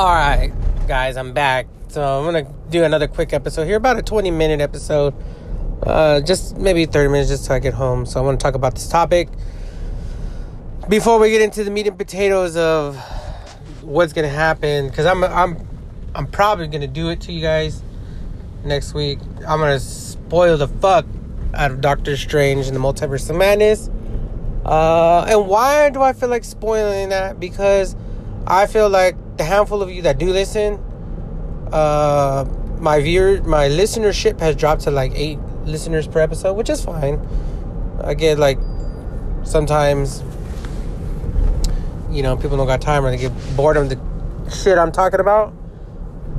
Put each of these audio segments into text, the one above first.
All right, guys, I'm back. So I'm gonna do another quick episode here, about a 20 minute episode, uh, just maybe 30 minutes, just so I get home. So I want to talk about this topic before we get into the meat and potatoes of what's gonna happen, because I'm I'm I'm probably gonna do it to you guys next week. I'm gonna spoil the fuck out of Doctor Strange and the Multiverse of Madness. Uh, and why do I feel like spoiling that? Because I feel like the handful of you that do listen, uh, my viewer, my listenership has dropped to like eight listeners per episode, which is fine. I get like sometimes, you know, people don't got time or they get bored of the shit I'm talking about.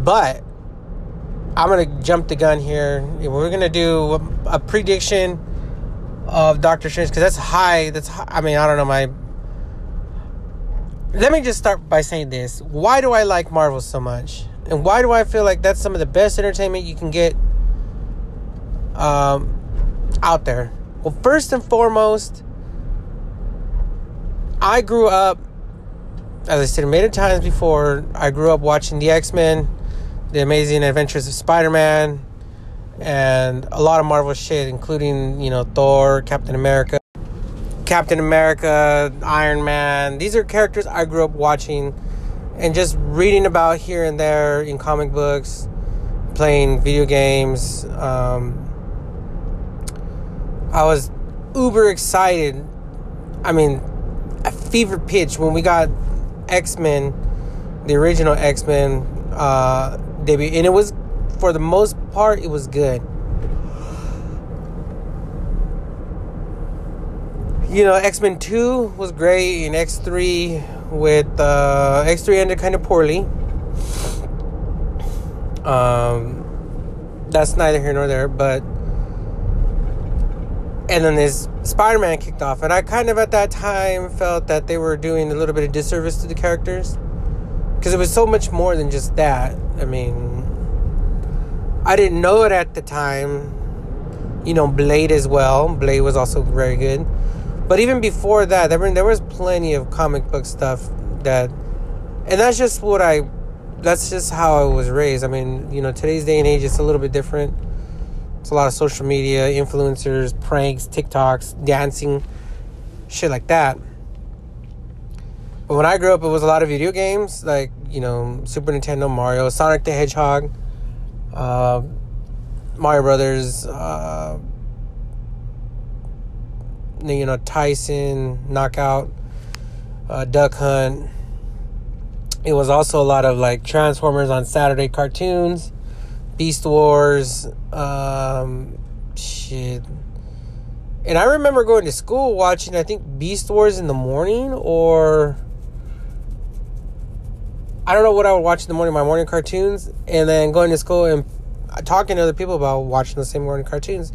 But I'm gonna jump the gun here. We're gonna do a prediction of Doctor Strange because that's high. That's high. I mean, I don't know my let me just start by saying this. Why do I like Marvel so much? And why do I feel like that's some of the best entertainment you can get um, out there? Well, first and foremost, I grew up, as I said many times before, I grew up watching the X Men, The Amazing Adventures of Spider Man, and a lot of Marvel shit, including, you know, Thor, Captain America. Captain America, Iron Man. These are characters I grew up watching and just reading about here and there in comic books, playing video games. Um, I was uber excited. I mean, a fever pitch when we got X Men, the original X Men uh, debut, and it was for the most part it was good. You know, X Men 2 was great, and X3 with uh, X3 ended kind of poorly. Um, that's neither here nor there, but and then this Spider Man kicked off, and I kind of at that time felt that they were doing a little bit of disservice to the characters because it was so much more than just that. I mean, I didn't know it at the time. You know, Blade as well. Blade was also very good. But even before that, there, there was plenty of comic book stuff that, and that's just what I, that's just how I was raised. I mean, you know, today's day and age, it's a little bit different. It's a lot of social media, influencers, pranks, TikToks, dancing, shit like that. But when I grew up, it was a lot of video games, like, you know, Super Nintendo, Mario, Sonic the Hedgehog, uh, Mario Brothers, uh, you know Tyson knockout, uh, Duck Hunt. It was also a lot of like Transformers on Saturday cartoons, Beast Wars, um, shit. And I remember going to school watching I think Beast Wars in the morning or I don't know what I would watch in the morning, my morning cartoons, and then going to school and talking to other people about watching the same morning cartoons.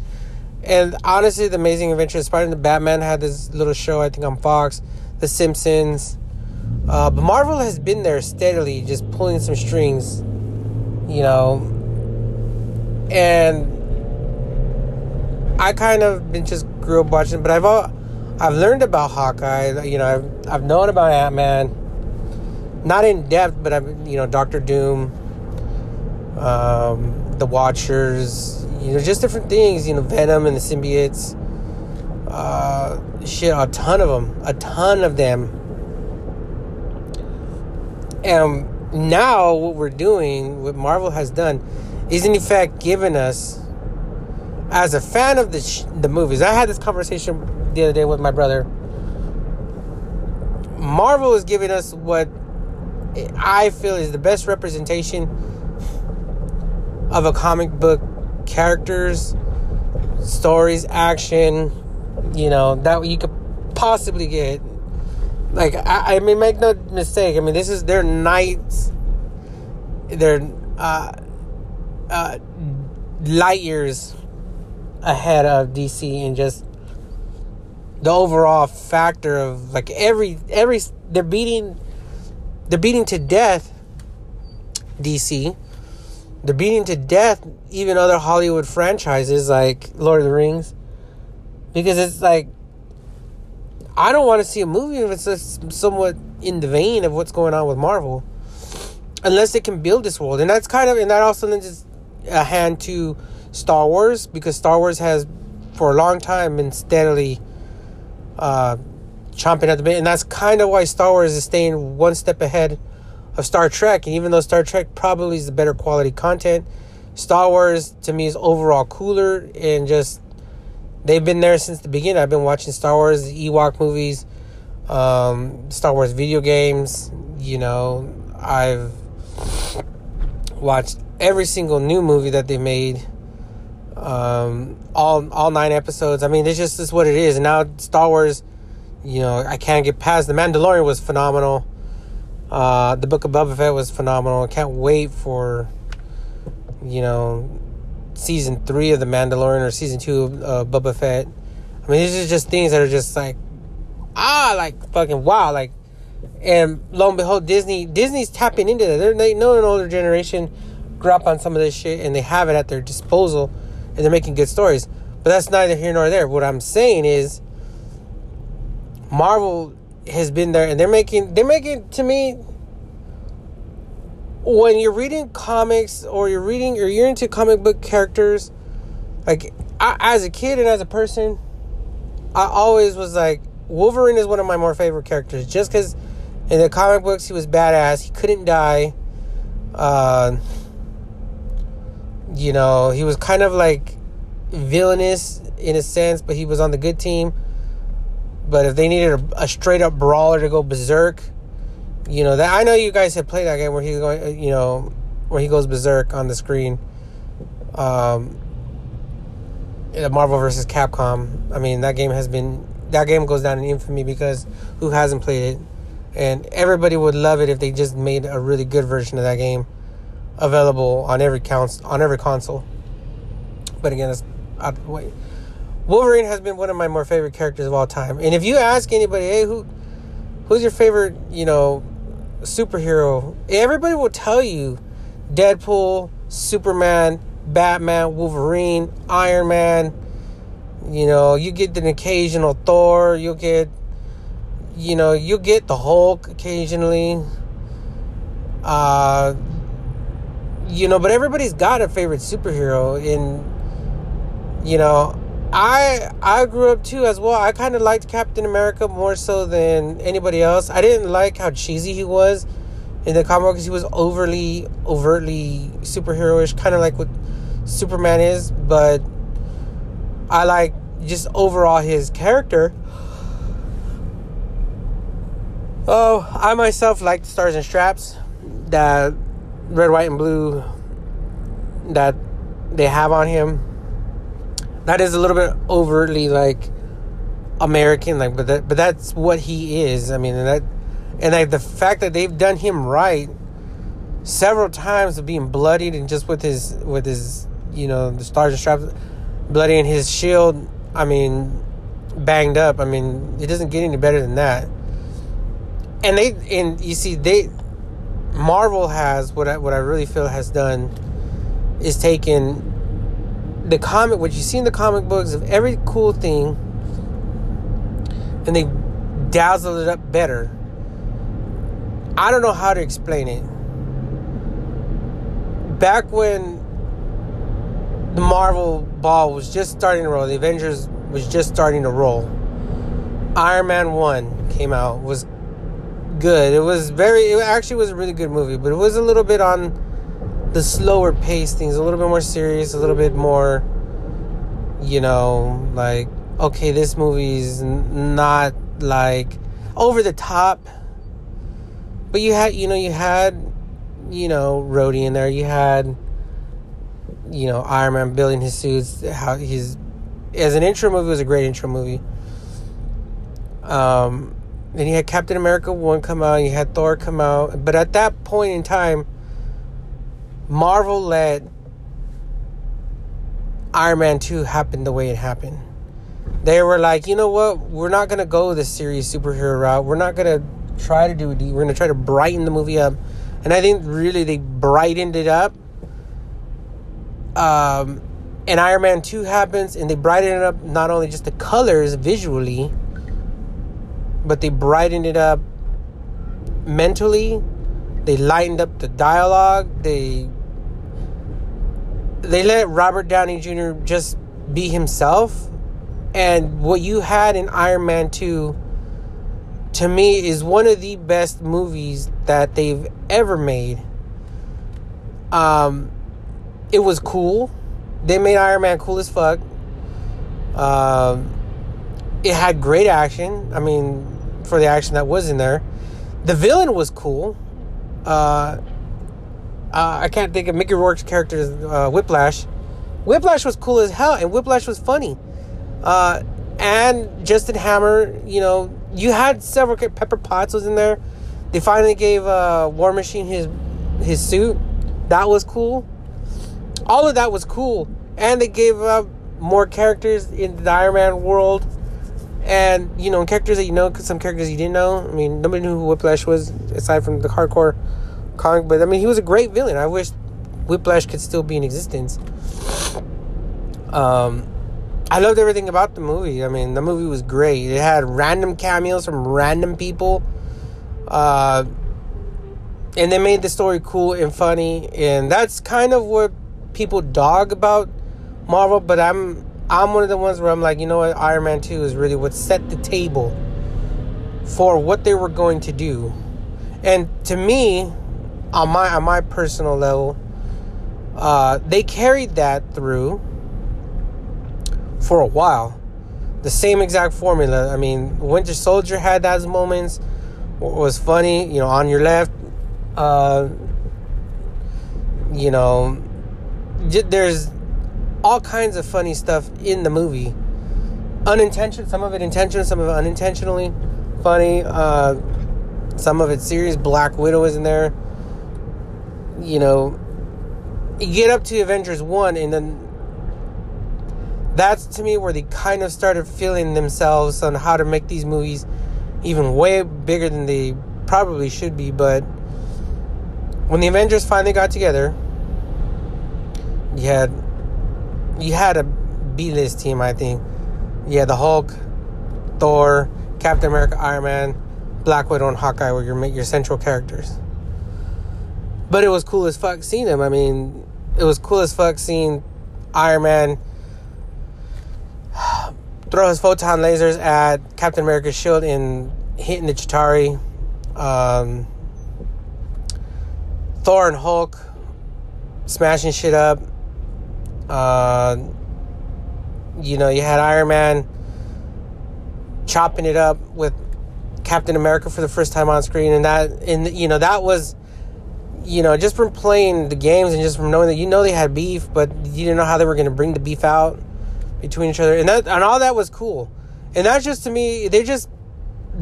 And honestly, the Amazing Adventures of Spider-Man, the Batman had this little show I think on Fox, The Simpsons. Uh, but Marvel has been there steadily, just pulling some strings, you know. And I kind of been just grew up watching, but I've all, I've learned about Hawkeye. You know, I've I've known about Ant Man, not in depth, but I've you know Doctor Doom, um, the Watchers, you know, just different things. You know, Venom and the symbiotes. Uh, shit, a ton of them, a ton of them. And now, what we're doing, what Marvel has done, is in effect giving us, as a fan of the sh- the movies. I had this conversation the other day with my brother. Marvel is giving us what I feel is the best representation of a comic book characters, stories, action, you know, that you could possibly get. Like, I, I mean, make no mistake. I mean, this is their nights, They're uh, uh, light years ahead of DC and just the overall factor of like every every they're beating they're beating to death DC they're beating to death even other Hollywood franchises like Lord of the Rings because it's like I don't want to see a movie if it's somewhat in the vein of what's going on with Marvel. unless they can build this world. And that's kind of, and that also lends a hand to Star Wars because Star Wars has, for a long time, been steadily uh, chomping at the bit. And that's kind of why Star Wars is staying one step ahead of Star Trek. And even though Star Trek probably is the better quality content, Star Wars to me is overall cooler and just they've been there since the beginning. I've been watching Star Wars, Ewok movies, um, Star Wars video games. You know, I've watched every single new movie that they made. Um, all all nine episodes. I mean, it's just is what it is. And now Star Wars, you know, I can't get past. The Mandalorian was phenomenal. Uh, the Book of Boba Fett was phenomenal. I can't wait for, you know, season three of The Mandalorian or season two of uh, Boba Fett. I mean, these are just things that are just like, ah, like fucking wow, like, and lo and behold, Disney Disney's tapping into that. They're, they know an older generation grew up on some of this shit and they have it at their disposal, and they're making good stories. But that's neither here nor there. What I'm saying is, Marvel has been there, and they're making they're making to me when you're reading comics or you're reading or you're into comic book characters, like I, as a kid and as a person, I always was like Wolverine is one of my more favorite characters just because in the comic books he was badass. He couldn't die. Uh, you know, he was kind of like villainous in a sense, but he was on the good team. But if they needed a, a straight up brawler to go berserk, you know that I know you guys have played that game where he's going, uh, you know, where he goes berserk on the screen. Um, Marvel versus Capcom. I mean, that game has been that game goes down in infamy because who hasn't played it, and everybody would love it if they just made a really good version of that game available on every counts on every console. But again, it's I, wait. Wolverine has been one of my more favorite characters of all time. And if you ask anybody, hey, who who's your favorite, you know, superhero? Everybody will tell you Deadpool, Superman, Batman, Wolverine, Iron Man. You know, you get an occasional Thor, you'll get you know, you get the Hulk occasionally. Uh you know, but everybody's got a favorite superhero and you know, I I grew up too as well. I kind of liked Captain America more so than anybody else. I didn't like how cheesy he was in the comic because he was overly overtly superheroish, kind of like what Superman is. But I like just overall his character. Oh, I myself like the stars and straps that red, white, and blue that they have on him that is a little bit overtly like American, like, but that, but that's what he is. I mean, and that, and like the fact that they've done him right several times of being bloodied and just with his with his you know the stars and stripes bloody and his shield. I mean, banged up. I mean, it doesn't get any better than that. And they and you see they Marvel has what I what I really feel has done is taken the comic, what you see in the comic books of every cool thing, and they dazzle it up better. I don't know how to explain it. Back when the Marvel ball was just starting to roll, the Avengers was just starting to roll. Iron Man 1 came out, was good. It was very, it actually was a really good movie, but it was a little bit on the slower pace things, a little bit more serious, a little bit more, you know, like, okay, this movie's not like over the top. But you had, you know, you had, you know, Rhodey in there. You had, you know, Iron Man building his suits. How he's, as an intro movie, was a great intro movie. Um, then you had Captain America 1 come out, you had Thor come out. But at that point in time, Marvel let Iron Man 2 happen the way it happened. They were like, you know what? We're not going to go the serious superhero route. We're not going to try to do it. We're going to try to brighten the movie up. And I think really they brightened it up. Um, and Iron Man 2 happens, and they brighten it up not only just the colors visually, but they brightened it up mentally They lightened up the dialogue. They they let Robert Downey Jr. just be himself. And what you had in Iron Man 2 to me is one of the best movies that they've ever made. Um it was cool. They made Iron Man cool as fuck. Um it had great action. I mean, for the action that was in there. The villain was cool. Uh, uh, I can't think of Mickey Rourke's character, uh, Whiplash. Whiplash was cool as hell, and Whiplash was funny. Uh, and Justin Hammer, you know, you had several. Pepper Potts was in there. They finally gave uh, War Machine his his suit. That was cool. All of that was cool, and they gave up more characters in the Iron Man world and you know characters that you know, some characters you didn't know. I mean, nobody knew who Whiplash was aside from the hardcore comic, but I mean, he was a great villain. I wish Whiplash could still be in existence. Um, I loved everything about the movie. I mean, the movie was great. It had random cameos from random people. Uh, and they made the story cool and funny. And that's kind of what people dog about Marvel, but I'm I'm one of the ones where I'm like, you know what, Iron Man 2 is really what set the table for what they were going to do. And to me, on my on my personal level, uh, they carried that through for a while. The same exact formula. I mean, Winter Soldier had those moments. What was funny, you know, on your left, uh, you know, there's all kinds of funny stuff in the movie. Unintentional, some of it intentional, some of it unintentionally funny. Uh, some of it serious. Black Widow is in there. You know, you get up to Avengers 1, and then that's to me where they kind of started feeling themselves on how to make these movies even way bigger than they probably should be. But when the Avengers finally got together, you had you had a B list team, I think. Yeah, the Hulk, Thor, Captain America, Iron Man, Black Widow, and Hawkeye were your your central characters. But it was cool as fuck seeing him. I mean, it was cool as fuck seeing Iron Man throw his photon lasers at Captain America's shield and hitting the Chitauri. Um, Thor and Hulk smashing shit up. Uh, you know, you had Iron Man chopping it up with Captain America for the first time on screen, and that, and you know, that was, you know, just from playing the games and just from knowing that you know they had beef, but you didn't know how they were going to bring the beef out between each other, and that and all that was cool, and that's just to me, they just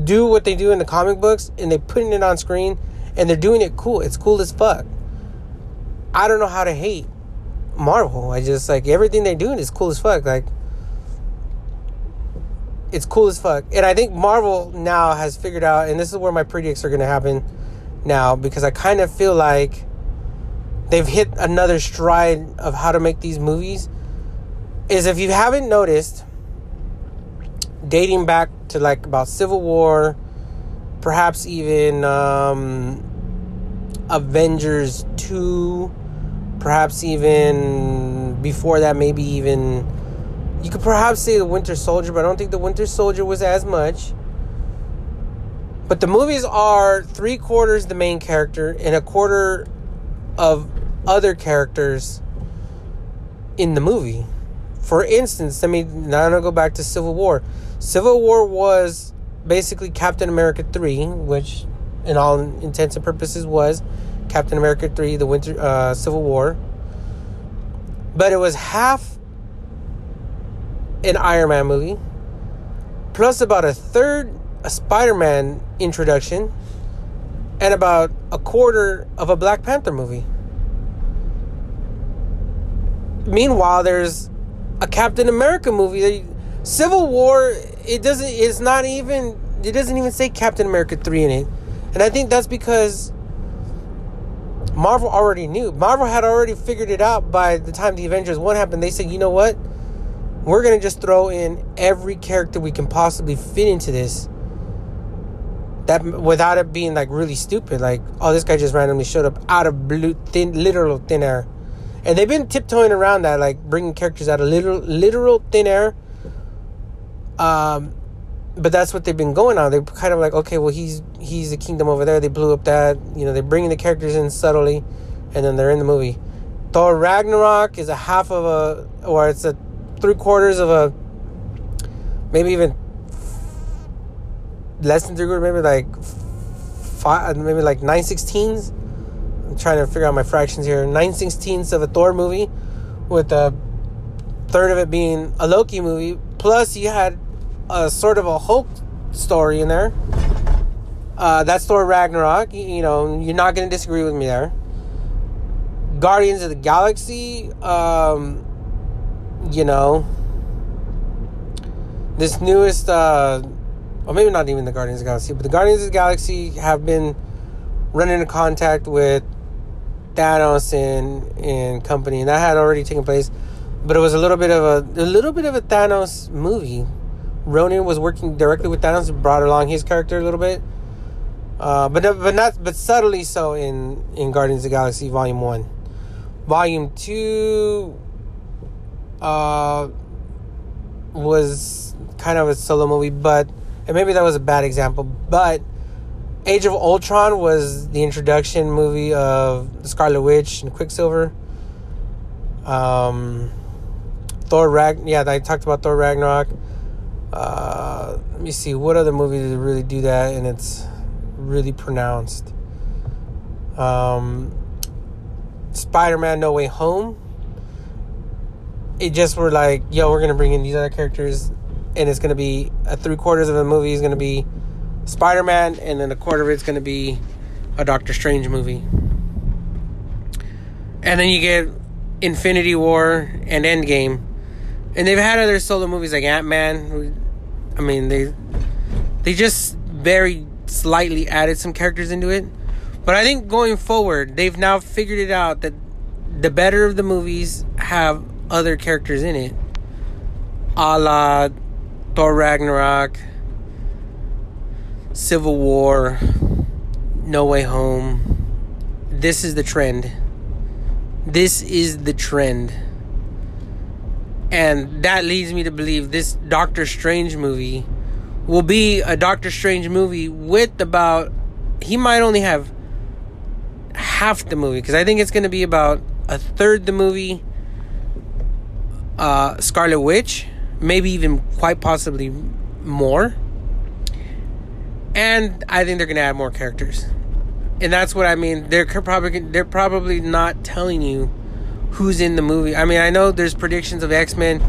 do what they do in the comic books, and they putting it on screen, and they're doing it cool. It's cool as fuck. I don't know how to hate. Marvel. I just like everything they're doing is cool as fuck. Like it's cool as fuck. And I think Marvel now has figured out, and this is where my predicts are gonna happen now, because I kind of feel like they've hit another stride of how to make these movies. Is if you haven't noticed, dating back to like about Civil War, perhaps even um, Avengers 2 perhaps even before that, maybe even you could perhaps say the Winter Soldier, but I don't think the Winter Soldier was as much. But the movies are three quarters the main character and a quarter of other characters in the movie. For instance, I mean, now gonna go back to Civil War. Civil War was basically Captain America 3, which, in all intents and purposes, was Captain America 3, the Winter uh, Civil War. But it was half an Iron Man movie, plus about a third a Spider-Man introduction, and about a quarter of a Black Panther movie. Meanwhile, there's a Captain America movie. Civil War, it doesn't. It's not even. It doesn't even say Captain America three in it, and I think that's because Marvel already knew. Marvel had already figured it out by the time the Avengers 1 happened. They said, you know what? We're going to just throw in every character we can possibly fit into this that without it being like really stupid. Like, oh, this guy just randomly showed up out of blue, thin, literal thin air, and they've been tiptoeing around that, like bringing characters out of literal, literal thin air. Um, but that's what they've been going on. They're kind of like, okay, well, he's he's the kingdom over there. They blew up that, you know, they're bringing the characters in subtly, and then they're in the movie. Thor Ragnarok is a half of a, or it's a three quarters of a, maybe even less than three quarters, maybe like five, maybe like nine sixteens. I'm trying to figure out my fractions here. Nine sixteenths of a Thor movie, with a third of it being a Loki movie. Plus, you had a sort of a Hulk story in there. Uh, that's Thor Ragnarok. You know, you're not going to disagree with me there. Guardians of the Galaxy, um, you know, this newest, uh, or maybe not even the Guardians of the Galaxy, but the Guardians of the Galaxy have been running into contact with Thanos and, and company, and that had already taken place. But it was a little bit of a, a little bit of a Thanos movie Ronan was working directly with Thanos, brought along his character a little bit, uh, but but not but subtly so in in Guardians of the Galaxy Volume One, Volume Two. Uh, was kind of a solo movie, but and maybe that was a bad example, but Age of Ultron was the introduction movie of the Scarlet Witch and Quicksilver. Um, Thor Rag, yeah, I talked about Thor Ragnarok. Uh, let me see what other movies really do that, and it's really pronounced. Um, Spider-Man: No Way Home. It just were like, yo, we're gonna bring in these other characters, and it's gonna be a three quarters of the movie is gonna be Spider-Man, and then a quarter of it's gonna be a Doctor Strange movie. And then you get Infinity War and Endgame. And they've had other solo movies like Ant Man, I mean, they they just very slightly added some characters into it. But I think going forward, they've now figured it out that the better of the movies have other characters in it. A la Thor Ragnarok, Civil War, No Way Home. This is the trend. This is the trend. And that leads me to believe this Doctor Strange movie will be a Doctor Strange movie with about he might only have half the movie because I think it's going to be about a third the movie uh, Scarlet Witch, maybe even quite possibly more. And I think they're going to add more characters. And that's what I mean. They're probably they're probably not telling you who's in the movie. I mean, I know there's predictions of X Men.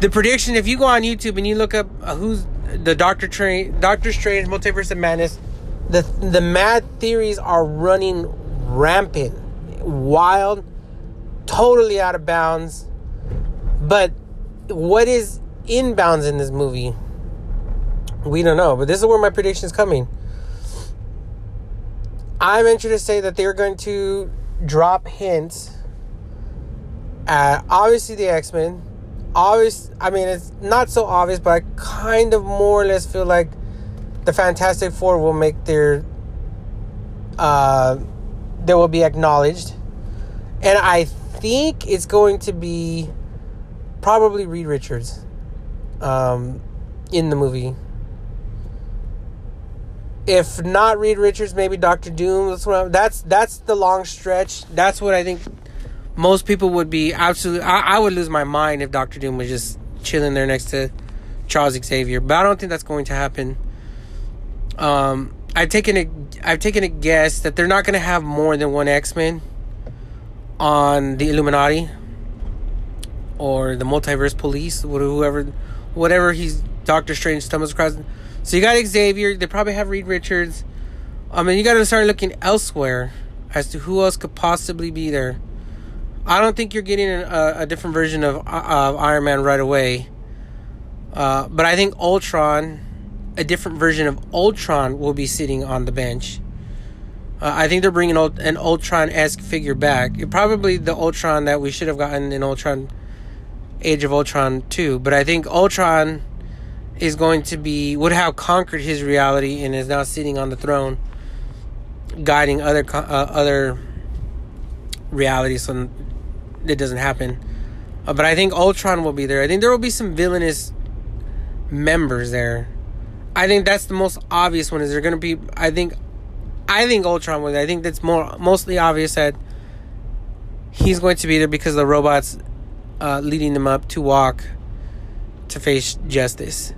The prediction, if you go on YouTube and you look up uh, who's the Doctor Train, Doctor Strange, Multiverse of Madness, the the mad theories are running rampant, wild, totally out of bounds. But what is inbounds in this movie? We don't know. But this is where my prediction is coming. I venture to say that they're going to drop hints uh, obviously, the X Men. Obvious. I mean, it's not so obvious, but I kind of more or less feel like the Fantastic Four will make their. Uh, they will be acknowledged, and I think it's going to be probably Reed Richards, um, in the movie. If not Reed Richards, maybe Doctor Doom. That's what. I'm, that's that's the long stretch. That's what I think most people would be absolutely. I, I would lose my mind if Doctor Doom was just chilling there next to Charles Xavier, but I don't think that's going to happen. Um, I've taken a I've taken a guess that they're not going to have more than one X Men on the Illuminati or the Multiverse Police, whoever, whatever he's Doctor Strange stumbles across. So you got Xavier. They probably have Reed Richards. I mean, you got to start looking elsewhere as to who else could possibly be there. I don't think you're getting a, a different version of, of Iron Man right away. Uh, but I think Ultron, a different version of Ultron, will be sitting on the bench. Uh, I think they're bringing an Ultron esque figure back. Probably the Ultron that we should have gotten in Ultron, Age of Ultron 2. But I think Ultron is going to be would have conquered his reality and is now sitting on the throne, guiding other uh, other realities so it doesn't happen. Uh, but I think Ultron will be there. I think there will be some villainous members there. I think that's the most obvious one. Is there going to be? I think, I think Ultron was. I think that's more mostly obvious that he's going to be there because the robots uh, leading them up to walk to face justice.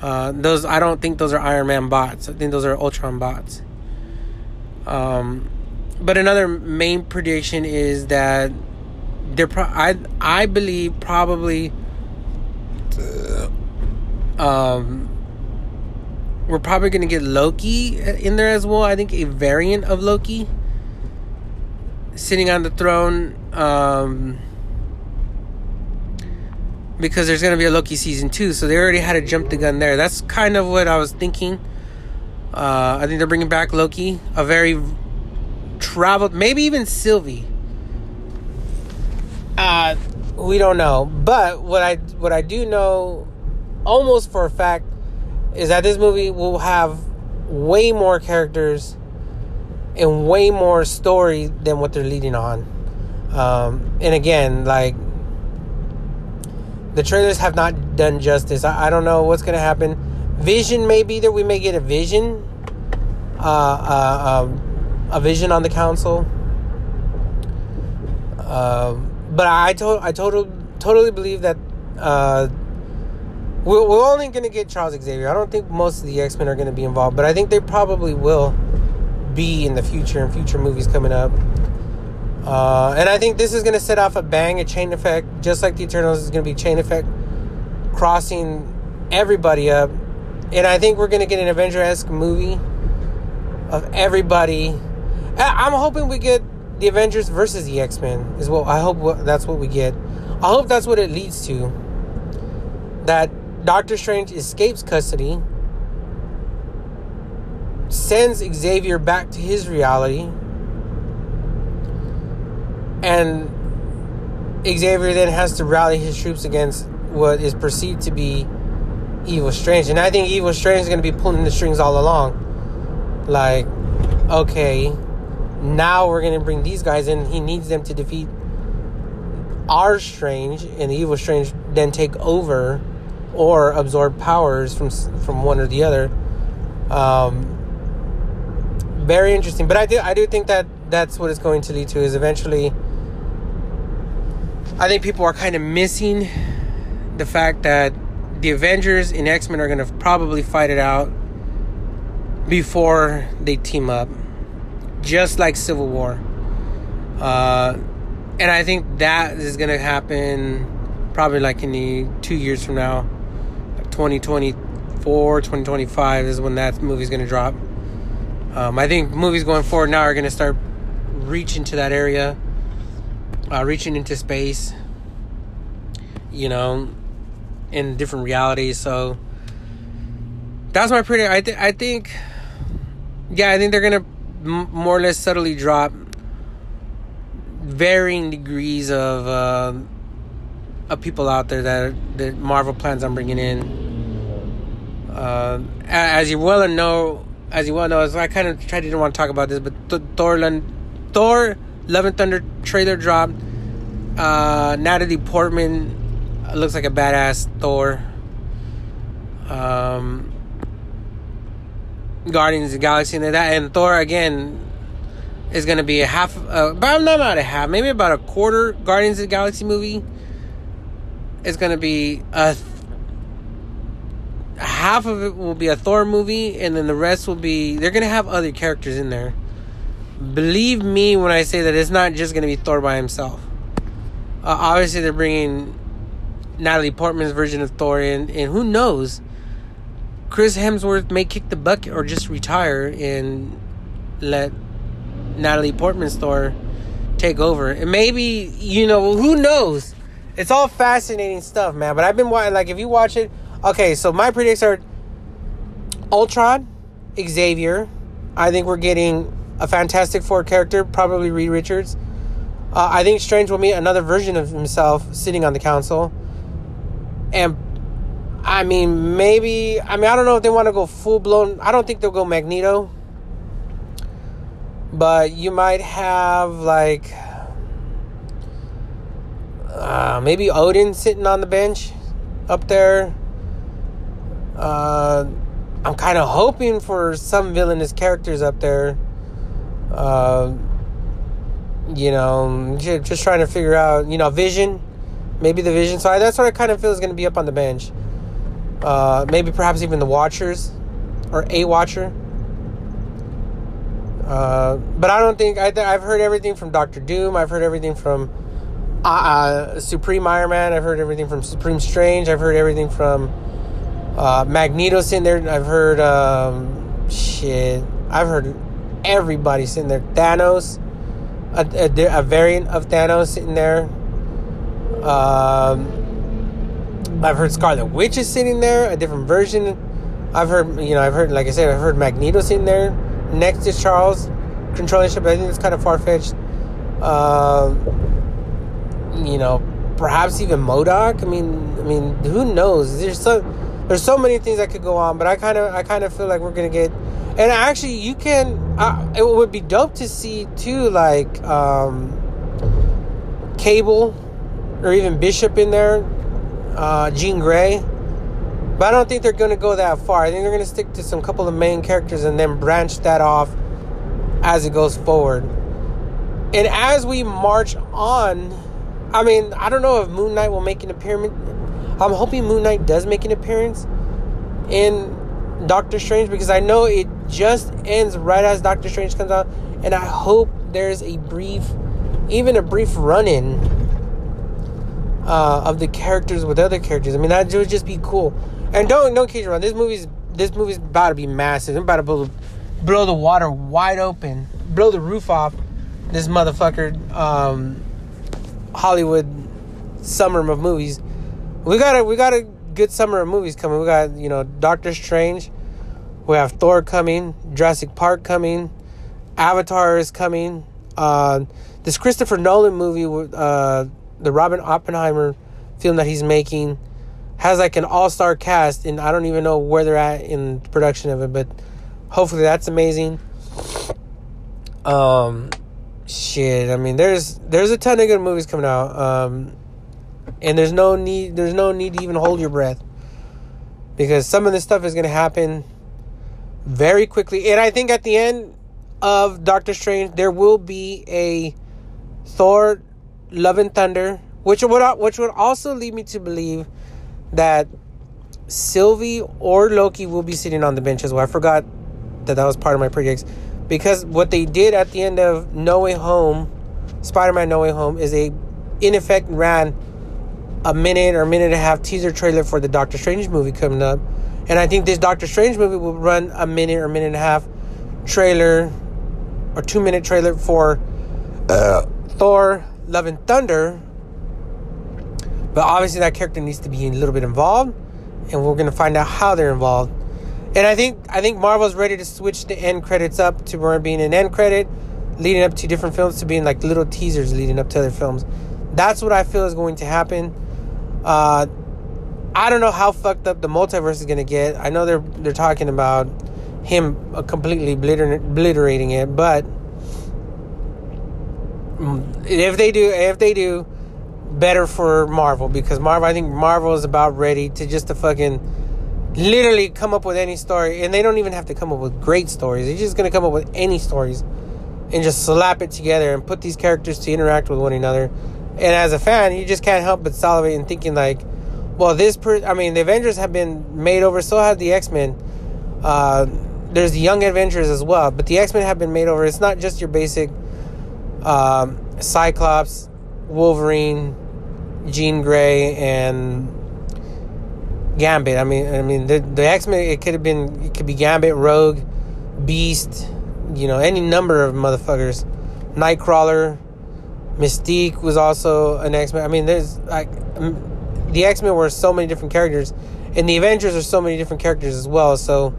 Uh, those I don't think those are Iron Man bots. I think those are Ultron bots. Um, but another main prediction is that they're pro- I I believe probably um we're probably to get Loki in there as well. I think a variant of Loki sitting on the throne um because there's going to be a Loki season 2, so they already had to jump the gun there. That's kind of what I was thinking. Uh, I think they're bringing back Loki, a very traveled, maybe even Sylvie. Uh, we don't know, but what I what I do know, almost for a fact, is that this movie will have way more characters and way more story than what they're leading on. Um, and again, like the trailers have not done justice. I, I don't know what's gonna happen. Vision may be there. We may get a vision. Uh, uh, um, a vision on the council. Um, but I told I total, totally believe that uh, we're, we're only going to get Charles Xavier. I don't think most of the X Men are going to be involved, but I think they probably will be in the future in future movies coming up. Uh, and I think this is going to set off a bang, a chain effect, just like the Eternals is going to be chain effect, crossing everybody up. And I think we're going to get an Avenger esque movie of everybody I'm hoping we get the Avengers versus the X Men. Is what I hope. that's what we get. I hope that's what it leads to. That Doctor Strange escapes custody, sends Xavier back to his reality, and Xavier then has to rally his troops against what is perceived to be Evil Strange. And I think Evil Strange is going to be pulling the strings all along. Like, okay, now we're going to bring these guys in. He needs them to defeat our Strange, and the Evil Strange then take over or absorb powers from from one or the other. Um, very interesting, but I do I do think that that's what it's going to lead to. Is eventually, I think people are kind of missing the fact that the Avengers and X Men are going to probably fight it out before they team up just like Civil War. Uh, and I think that is going to happen probably like in the two years from now, 2024, 2025 is when that movie's going to drop. Um, I think movies going forward now are going to start reaching to that area, uh, reaching into space, you know, in different realities. So that's my pretty. I th- I think, yeah, I think they're gonna more or less subtly drop varying degrees of uh, of people out there that that Marvel plans on bringing in. Uh, as you well know, as you well know, I kind of tried to want to talk about this, but Th- Thor, Thor, Love and Thunder trailer dropped. Uh, Natalie Portman looks like a badass Thor. Um, Guardians of the Galaxy and that. And Thor again is going to be a half, uh, but not not a half, maybe about a quarter Guardians of the Galaxy movie. It's going to be a th- half of it will be a Thor movie, and then the rest will be they're going to have other characters in there. Believe me when I say that it's not just going to be Thor by himself. Uh, obviously, they're bringing Natalie Portman's version of Thor in, and who knows Chris Hemsworth may kick the bucket or just retire and let Natalie Portman's Thor take over. And maybe, you know, who knows? It's all fascinating stuff, man. But I've been watching, like, if you watch it, okay, so my predictions are Ultron, Xavier. I think we're getting a Fantastic Four character, probably Reed Richards. Uh, I think Strange will meet another version of himself sitting on the council. And I mean, maybe. I mean, I don't know if they want to go full blown. I don't think they'll go Magneto. But you might have, like, uh, maybe Odin sitting on the bench up there. Uh, I'm kind of hoping for some villainous characters up there. Uh, you know, just trying to figure out, you know, Vision, maybe the Vision side. That's what I kind of feel is going to be up on the bench. Uh, maybe perhaps even the Watchers or a Watcher. Uh, but I don't think I have heard everything from Doctor Doom. I've heard everything from uh, uh, Supreme Iron Man. I've heard everything from Supreme Strange. I've heard everything from uh, Magneto sitting there. I've heard um, shit. I've heard everybody sitting there. Thanos, a, a, a variant of Thanos sitting there. Um, I've heard Scarlet Witch is sitting there, a different version. I've heard, you know, I've heard, like I said, I've heard Magneto sitting there next to Charles controlling ship. I think it's kind of far fetched. Um, you know, perhaps even MODOK. I mean, I mean, who knows? There's so there's so many things that could go on, but I kind of I kind of feel like we're gonna get. And actually, you can. Uh, it would be dope to see too, like um, Cable or even Bishop in there, uh, Jean Grey. But I don't think they're going to go that far. I think they're going to stick to some couple of main characters and then branch that off as it goes forward. And as we march on, I mean, I don't know if Moon Knight will make an appearance. I'm hoping Moon Knight does make an appearance in Doctor Strange because I know it just ends right as Doctor Strange comes out. And I hope there's a brief, even a brief run in uh, of the characters with other characters. I mean, that would just be cool. And don't don't kid around. This movie's this movie's about to be massive. I'm about to blow, blow the water wide open, blow the roof off. This motherfucker, um, Hollywood summer of movies. We gotta we got a good summer of movies coming. We got you know Doctor Strange. We have Thor coming, Jurassic Park coming, Avatar is coming. Uh, this Christopher Nolan movie, uh, the Robin Oppenheimer film that he's making has like an all star cast, and I don't even know where they're at in production of it, but hopefully that's amazing. Um, shit. I mean, there's there's a ton of good movies coming out. Um, and there's no need there's no need to even hold your breath because some of this stuff is gonna happen very quickly. And I think at the end of Doctor Strange, there will be a Thor: Love and Thunder, which would which would also lead me to believe that Sylvie or Loki will be sitting on the bench as well. I forgot that that was part of my predicts because what they did at the end of No Way Home, Spider-Man No Way Home, is they in effect ran a minute or minute and a half teaser trailer for the Doctor Strange movie coming up, and I think this Doctor Strange movie will run a minute or minute and a half trailer or two minute trailer for uh, Thor: Love and Thunder, but obviously, that character needs to be a little bit involved, and we're gonna find out how they're involved. And I think I think Marvel's ready to switch the end credits up to being an end credit, leading up to different films to being like little teasers leading up to other films. That's what I feel is going to happen. Uh, I don't know how fucked up the multiverse is gonna get. I know they're they're talking about him completely obliterating it, but mm, if they do, if they do, better for Marvel because Marvel, I think Marvel is about ready to just to fucking literally come up with any story, and they don't even have to come up with great stories. They're just gonna come up with any stories and just slap it together and put these characters to interact with one another. And as a fan, you just can't help but salivate and thinking like, well, this per I mean, the Avengers have been made over, so have the X Men. Uh, there's the Young Avengers as well, but the X Men have been made over. It's not just your basic um, Cyclops, Wolverine, Jean Grey, and Gambit. I mean, I mean the the X Men. It could have been. It could be Gambit, Rogue, Beast. You know, any number of motherfuckers. Nightcrawler, Mystique was also an X Men. I mean, there's like the X Men were so many different characters, and the Avengers are so many different characters as well. So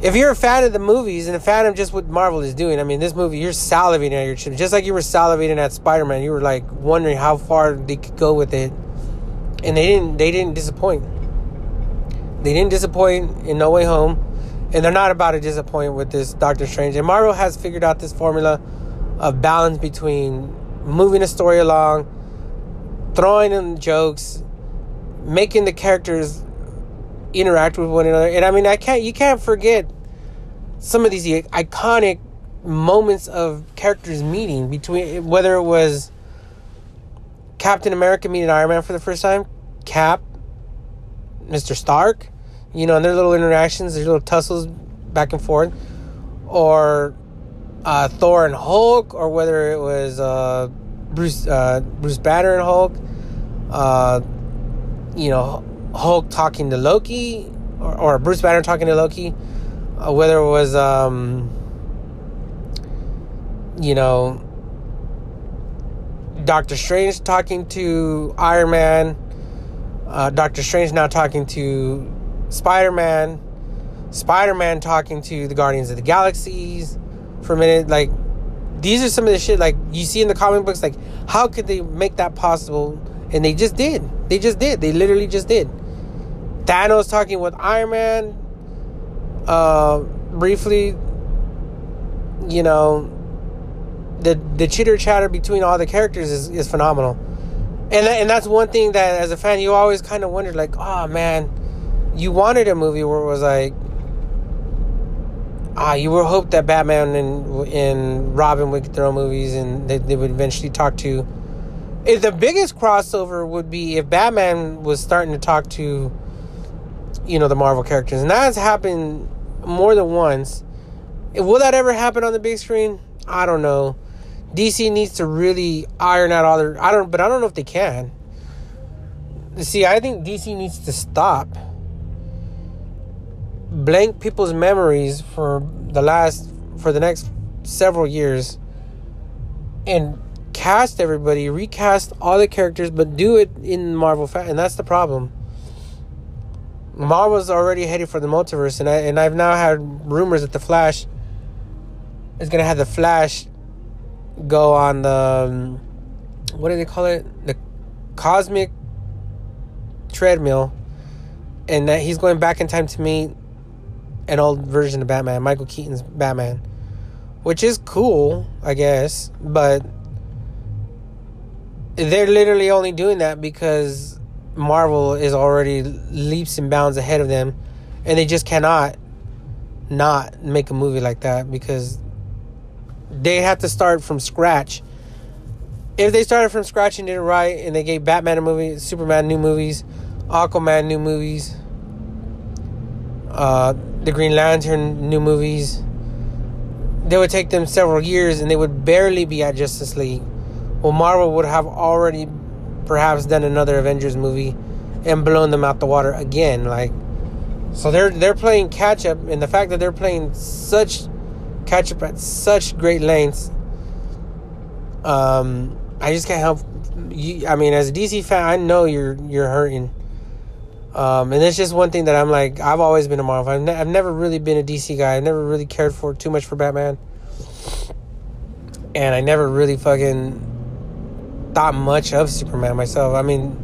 if you're a fan of the movies and a fan of just what Marvel is doing, I mean, this movie, you're salivating at your chip. Just like you were salivating at Spider Man, you were like wondering how far they could go with it, and they didn't. They didn't disappoint. They didn't disappoint in No Way Home, and they're not about to disappoint with this Doctor Strange. And Marvel has figured out this formula of balance between moving a story along, throwing in jokes, making the characters interact with one another. And I mean, I can't you can't forget some of these iconic moments of characters meeting between whether it was Captain America meeting Iron Man for the first time, Cap, Mr. Stark, you know, and their little interactions, their little tussles back and forth, or uh, Thor and Hulk, or whether it was uh, Bruce uh, Bruce Banner and Hulk, uh, you know, Hulk talking to Loki, or, or Bruce Banner talking to Loki, uh, whether it was um, you know Doctor Strange talking to Iron Man, uh, Doctor Strange now talking to Spider Man, Spider Man talking to the Guardians of the Galaxies for a minute. Like, these are some of the shit like you see in the comic books. Like, how could they make that possible? And they just did. They just did. They literally just did. Thanos talking with Iron Man. Uh, briefly, you know, the the chitter chatter between all the characters is, is phenomenal, and that, and that's one thing that as a fan you always kind of wondered like, oh man, you wanted a movie where it was like, ah, you would hope that Batman and and Robin would get their own movies and they, they would eventually talk to. If the biggest crossover would be if Batman was starting to talk to, you know, the Marvel characters, and that has happened more than once. Will that ever happen on the big screen? I don't know. DC needs to really iron out all their. I don't, but I don't know if they can. See, I think DC needs to stop blank people's memories for the last for the next several years and cast everybody, recast all the characters, but do it in Marvel fa- and that's the problem. Marvel's already headed for the multiverse, and I and I've now had rumors that the Flash is gonna have the Flash go on the um, what do they call it? The cosmic treadmill, and that he's going back in time to meet an old version of Batman, Michael Keaton's Batman, which is cool, I guess, but they're literally only doing that because Marvel is already leaps and bounds ahead of them, and they just cannot not make a movie like that because they have to start from scratch. If they started from scratch and did it right, and they gave Batman a movie, Superman new movies, Aquaman new movies, uh, the Green Lantern new movies, they would take them several years, and they would barely be at Justice League. Well, Marvel would have already perhaps done another Avengers movie and blown them out the water again. Like, so they're they're playing catch up, and the fact that they're playing such catch up at such great lengths. Um, I just can't help. You, I mean, as a DC fan, I know you're you're hurting. Um, and it's just one thing that I'm like, I've always been a Marvel. I've, ne- I've never really been a DC guy. I never really cared for too much for Batman, and I never really fucking thought much of Superman myself. I mean,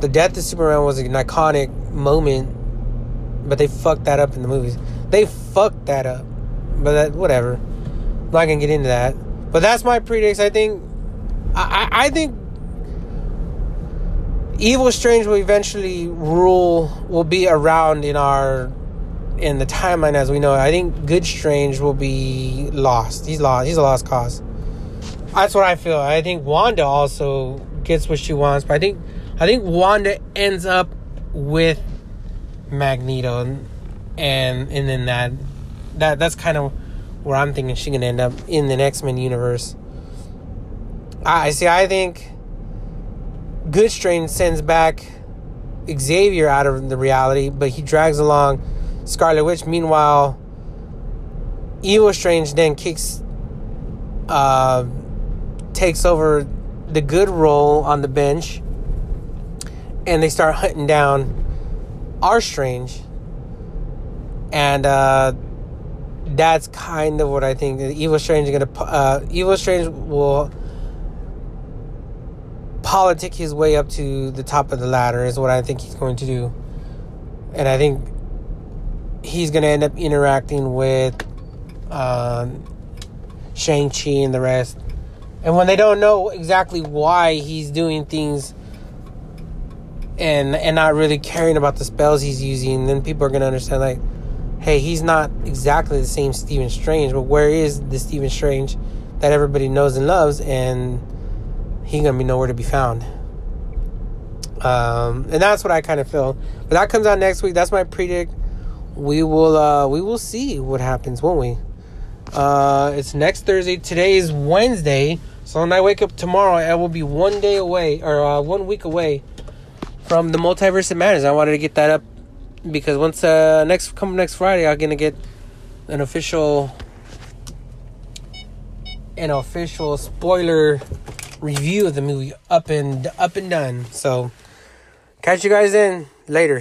the death of Superman was an iconic moment, but they fucked that up in the movies. They fucked that up but that, whatever. I'm not gonna get into that. But that's my predicts. I think, I, I think, Evil Strange will eventually rule. Will be around in our, in the timeline as we know. It. I think Good Strange will be lost. He's lost. He's a lost cause. That's what I feel. I think Wanda also gets what she wants, but I think, I think Wanda ends up with Magneto, and and, and then that that that's kind of where I'm thinking she's gonna end up in the X Men universe. I see. I think Good Strange sends back Xavier out of the reality, but he drags along Scarlet Witch. Meanwhile, Evil Strange then kicks, uh, takes over the good role on the bench, and they start hunting down our Strange, and. Uh, that's kind of what I think. Evil Strange is gonna uh, Evil Strange will politic his way up to the top of the ladder is what I think he's going to do. and I think he's gonna end up interacting with uh, Shang Chi and the rest. And when they don't know exactly why he's doing things and and not really caring about the spells he's using, then people are gonna understand like, hey, he's not exactly the same Stephen Strange, but where is the Stephen Strange that everybody knows and loves, and he gonna be nowhere to be found. Um, and that's what I kind of feel. But that comes out next week. That's my predict. We will uh, we will see what happens, won't we? Uh, it's next Thursday. Today is Wednesday. So when I wake up tomorrow, I will be one day away or uh, one week away from the multiverse of madness. I wanted to get that up because once uh, next come next Friday, I'm gonna get an official an official spoiler review of the movie up and up and done. So catch you guys in later.